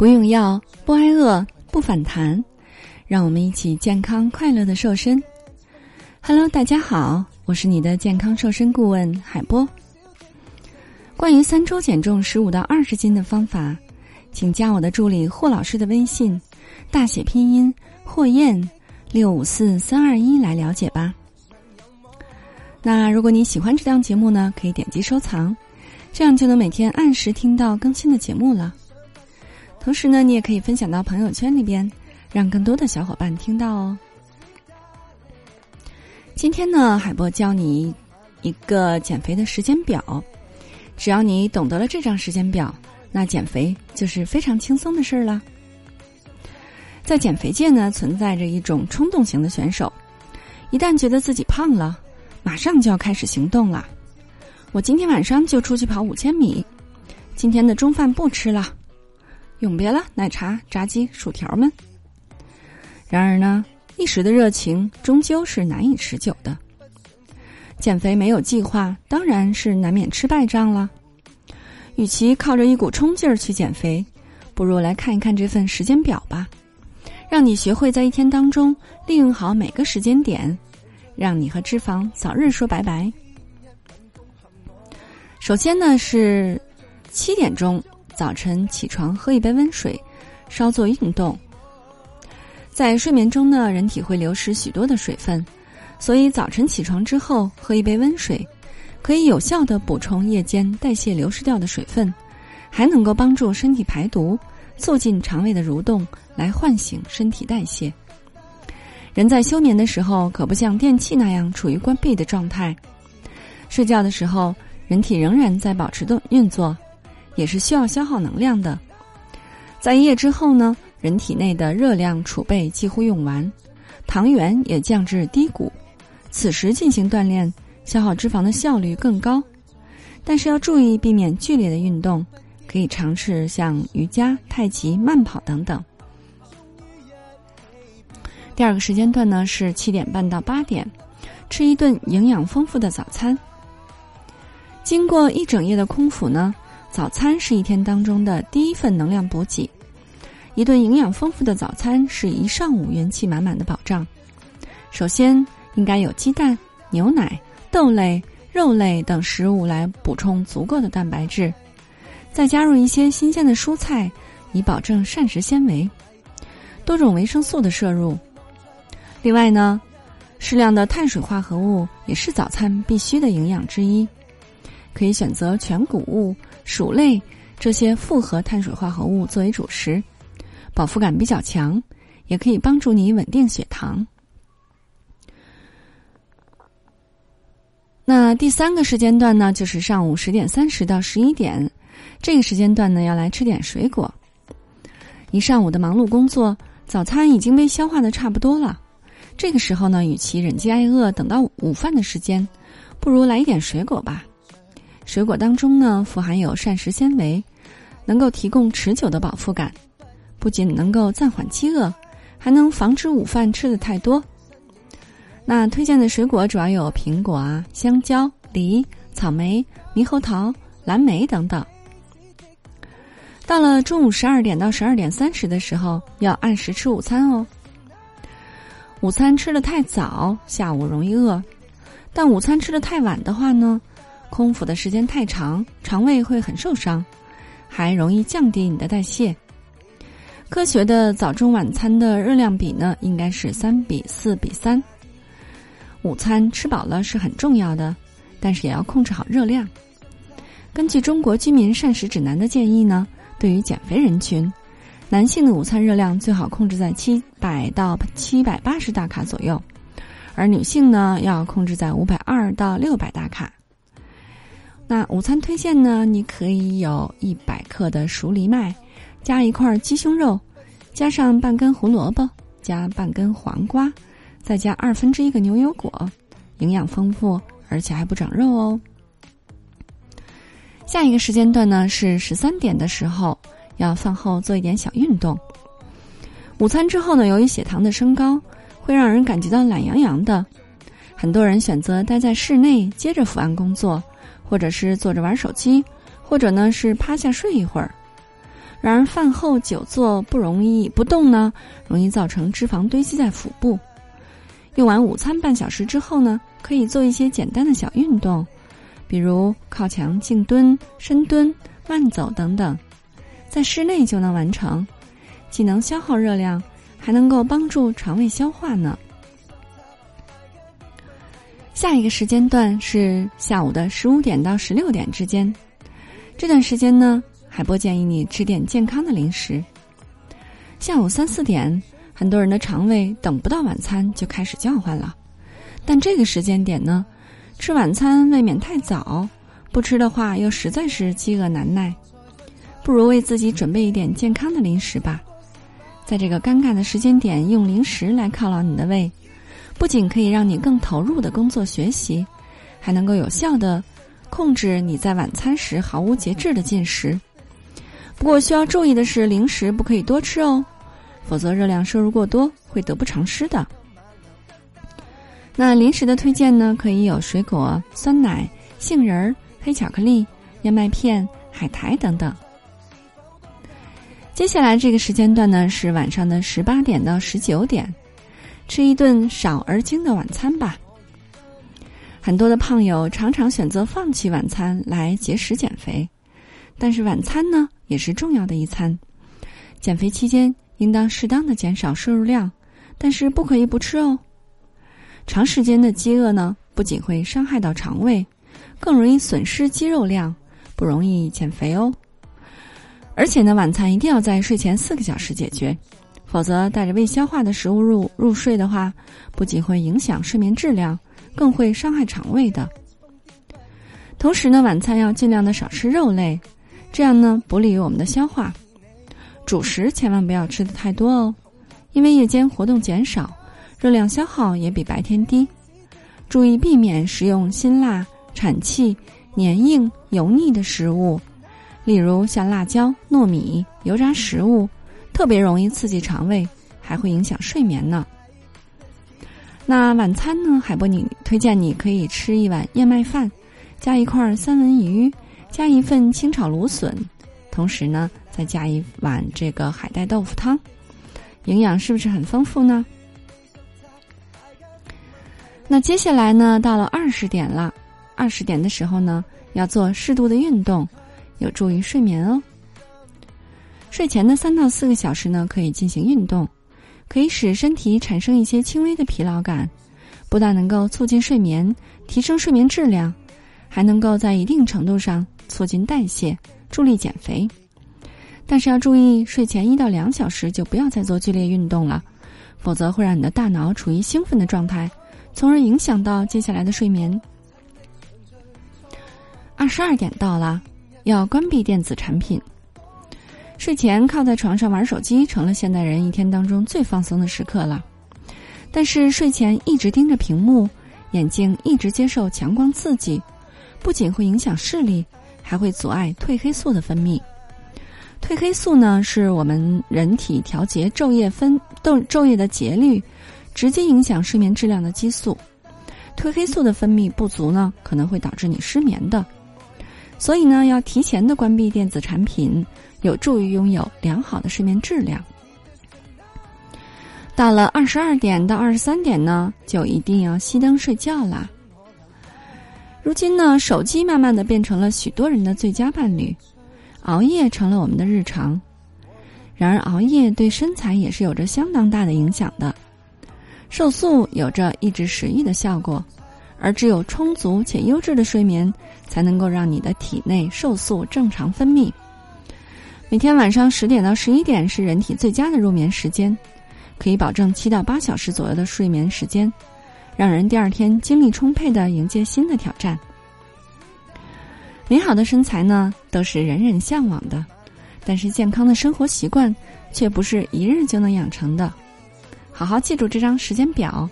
不用药，不挨饿，不反弹，让我们一起健康快乐的瘦身。Hello，大家好，我是你的健康瘦身顾问海波。关于三周减重十五到二十斤的方法，请加我的助理霍老师的微信，大写拼音霍燕六五四三二一来了解吧。那如果你喜欢这档节目呢，可以点击收藏，这样就能每天按时听到更新的节目了。同时呢，你也可以分享到朋友圈里边，让更多的小伙伴听到哦。今天呢，海波教你一个减肥的时间表，只要你懂得了这张时间表，那减肥就是非常轻松的事儿了。在减肥界呢，存在着一种冲动型的选手，一旦觉得自己胖了。马上就要开始行动了，我今天晚上就出去跑五千米。今天的中饭不吃了，永别了奶茶、炸鸡、薯条们。然而呢，一时的热情终究是难以持久的。减肥没有计划，当然是难免吃败仗了。与其靠着一股冲劲儿去减肥，不如来看一看这份时间表吧，让你学会在一天当中利用好每个时间点。让你和脂肪早日说拜拜。首先呢是七点钟早晨起床，喝一杯温水，稍作运动。在睡眠中呢，人体会流失许多的水分，所以早晨起床之后喝一杯温水，可以有效的补充夜间代谢流失掉的水分，还能够帮助身体排毒，促进肠胃的蠕动，来唤醒身体代谢。人在休眠的时候，可不像电器那样处于关闭的状态。睡觉的时候，人体仍然在保持动运作，也是需要消耗能量的。在一夜之后呢，人体内的热量储备几乎用完，糖原也降至低谷。此时进行锻炼，消耗脂肪的效率更高。但是要注意避免剧烈的运动，可以尝试像瑜伽、太极、慢跑等等。第二个时间段呢是七点半到八点，吃一顿营养丰富的早餐。经过一整夜的空腹呢，早餐是一天当中的第一份能量补给。一顿营养丰富的早餐是一上午元气满满的保障。首先应该有鸡蛋、牛奶、豆类、肉类等食物来补充足够的蛋白质，再加入一些新鲜的蔬菜，以保证膳食纤维、多种维生素的摄入。另外呢，适量的碳水化合物也是早餐必须的营养之一，可以选择全谷物、薯类这些复合碳水化合物作为主食，饱腹感比较强，也可以帮助你稳定血糖。那第三个时间段呢，就是上午十点三十到十一点，这个时间段呢，要来吃点水果。一上午的忙碌工作，早餐已经被消化的差不多了。这个时候呢，与其忍饥挨饿等到午饭的时间，不如来一点水果吧。水果当中呢，富含有膳食纤维，能够提供持久的饱腹感，不仅能够暂缓饥饿，还能防止午饭吃的太多。那推荐的水果主要有苹果啊、香蕉、梨、草莓、猕猴桃、蓝莓等等。到了中午十二点到十二点三十的时候，要按时吃午餐哦。午餐吃的太早，下午容易饿；但午餐吃的太晚的话呢，空腹的时间太长，肠胃会很受伤，还容易降低你的代谢。科学的早中晚餐的热量比呢，应该是三比四比三。午餐吃饱了是很重要的，但是也要控制好热量。根据中国居民膳食指南的建议呢，对于减肥人群。男性的午餐热量最好控制在七百到七百八十大卡左右，而女性呢要控制在五百二到六百大卡。那午餐推荐呢，你可以有一百克的熟藜麦，加一块鸡胸肉，加上半根胡萝卜，加半根黄瓜，再加二分之一个牛油果，营养丰富，而且还不长肉哦。下一个时间段呢是十三点的时候。要饭后做一点小运动。午餐之后呢，由于血糖的升高，会让人感觉到懒洋洋的。很多人选择待在室内，接着伏案工作，或者是坐着玩手机，或者呢是趴下睡一会儿。然而饭后久坐不容易不动呢，容易造成脂肪堆积在腹部。用完午餐半小时之后呢，可以做一些简单的小运动，比如靠墙静蹲、深蹲、慢走等等，在室内就能完成，既能消耗热量，还能够帮助肠胃消化呢。下一个时间段是下午的十五点到十六点之间，这段时间呢，海波建议你吃点健康的零食。下午三四点，很多人的肠胃等不到晚餐就开始叫唤了，但这个时间点呢，吃晚餐未免太早，不吃的话又实在是饥饿难耐，不如为自己准备一点健康的零食吧。在这个尴尬的时间点，用零食来犒劳你的胃。不仅可以让你更投入的工作学习，还能够有效的控制你在晚餐时毫无节制的进食。不过需要注意的是，零食不可以多吃哦，否则热量摄入过多会得不偿失的。那零食的推荐呢，可以有水果、酸奶、杏仁儿、黑巧克力、燕麦片、海苔等等。接下来这个时间段呢，是晚上的十八点到十九点。吃一顿少而精的晚餐吧。很多的胖友常常选择放弃晚餐来节食减肥，但是晚餐呢也是重要的一餐。减肥期间应当适当的减少摄入量，但是不可以不吃哦。长时间的饥饿呢，不仅会伤害到肠胃，更容易损失肌肉量，不容易减肥哦。而且呢，晚餐一定要在睡前四个小时解决。否则，带着未消化的食物入入睡的话，不仅会影响睡眠质量，更会伤害肠胃的。同时呢，晚餐要尽量的少吃肉类，这样呢不利于我们的消化。主食千万不要吃的太多哦，因为夜间活动减少，热量消耗也比白天低。注意避免食用辛辣、产气、黏硬、油腻的食物，例如像辣椒、糯米、油炸食物。特别容易刺激肠胃，还会影响睡眠呢。那晚餐呢？海波，你推荐你可以吃一碗燕麦饭，加一块三文鱼，加一份清炒芦笋，同时呢，再加一碗这个海带豆腐汤，营养是不是很丰富呢？那接下来呢，到了二十点了，二十点的时候呢，要做适度的运动，有助于睡眠哦。睡前的三到四个小时呢，可以进行运动，可以使身体产生一些轻微的疲劳感，不但能够促进睡眠、提升睡眠质量，还能够在一定程度上促进代谢、助力减肥。但是要注意，睡前一到两小时就不要再做剧烈运动了，否则会让你的大脑处于兴奋的状态，从而影响到接下来的睡眠。二十二点到了，要关闭电子产品。睡前靠在床上玩手机，成了现代人一天当中最放松的时刻了。但是睡前一直盯着屏幕，眼睛一直接受强光刺激，不仅会影响视力，还会阻碍褪黑素的分泌。褪黑素呢，是我们人体调节昼夜分昼昼夜的节律，直接影响睡眠质量的激素。褪黑素的分泌不足呢，可能会导致你失眠的。所以呢，要提前的关闭电子产品。有助于拥有良好的睡眠质量。到了二十二点到二十三点呢，就一定要熄灯睡觉啦。如今呢，手机慢慢的变成了许多人的最佳伴侣，熬夜成了我们的日常。然而，熬夜对身材也是有着相当大的影响的。瘦素有着抑制食欲的效果，而只有充足且优质的睡眠，才能够让你的体内瘦素正常分泌。每天晚上十点到十一点是人体最佳的入眠时间，可以保证七到八小时左右的睡眠时间，让人第二天精力充沛的迎接新的挑战。美好的身材呢，都是人人向往的，但是健康的生活习惯却不是一日就能养成的。好好记住这张时间表，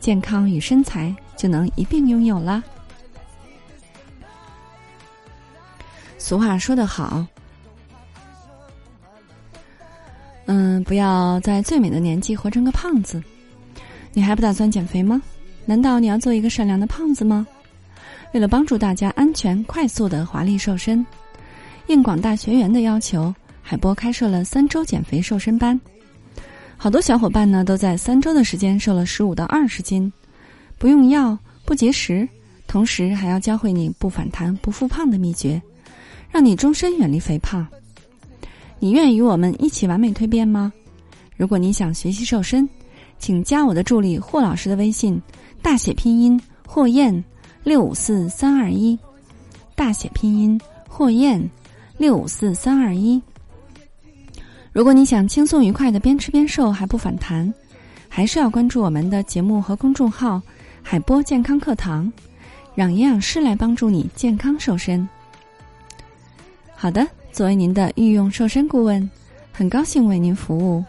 健康与身材就能一并拥有了。俗话说得好。嗯，不要在最美的年纪活成个胖子。你还不打算减肥吗？难道你要做一个善良的胖子吗？为了帮助大家安全、快速的华丽瘦身，应广大学员的要求，海波开设了三周减肥瘦身班，好多小伙伴呢都在三周的时间瘦了十五到二十斤，不用药，不节食，同时还要教会你不反弹、不复胖的秘诀，让你终身远离肥胖。你愿与我们一起完美蜕变吗？如果你想学习瘦身，请加我的助理霍老师的微信，大写拼音霍燕六五四三二一，大写拼音霍燕六五四三二一。如果你想轻松愉快的边吃边瘦还不反弹，还是要关注我们的节目和公众号“海波健康课堂”，让营养师来帮助你健康瘦身。好的，作为您的御用瘦身顾问，很高兴为您服务。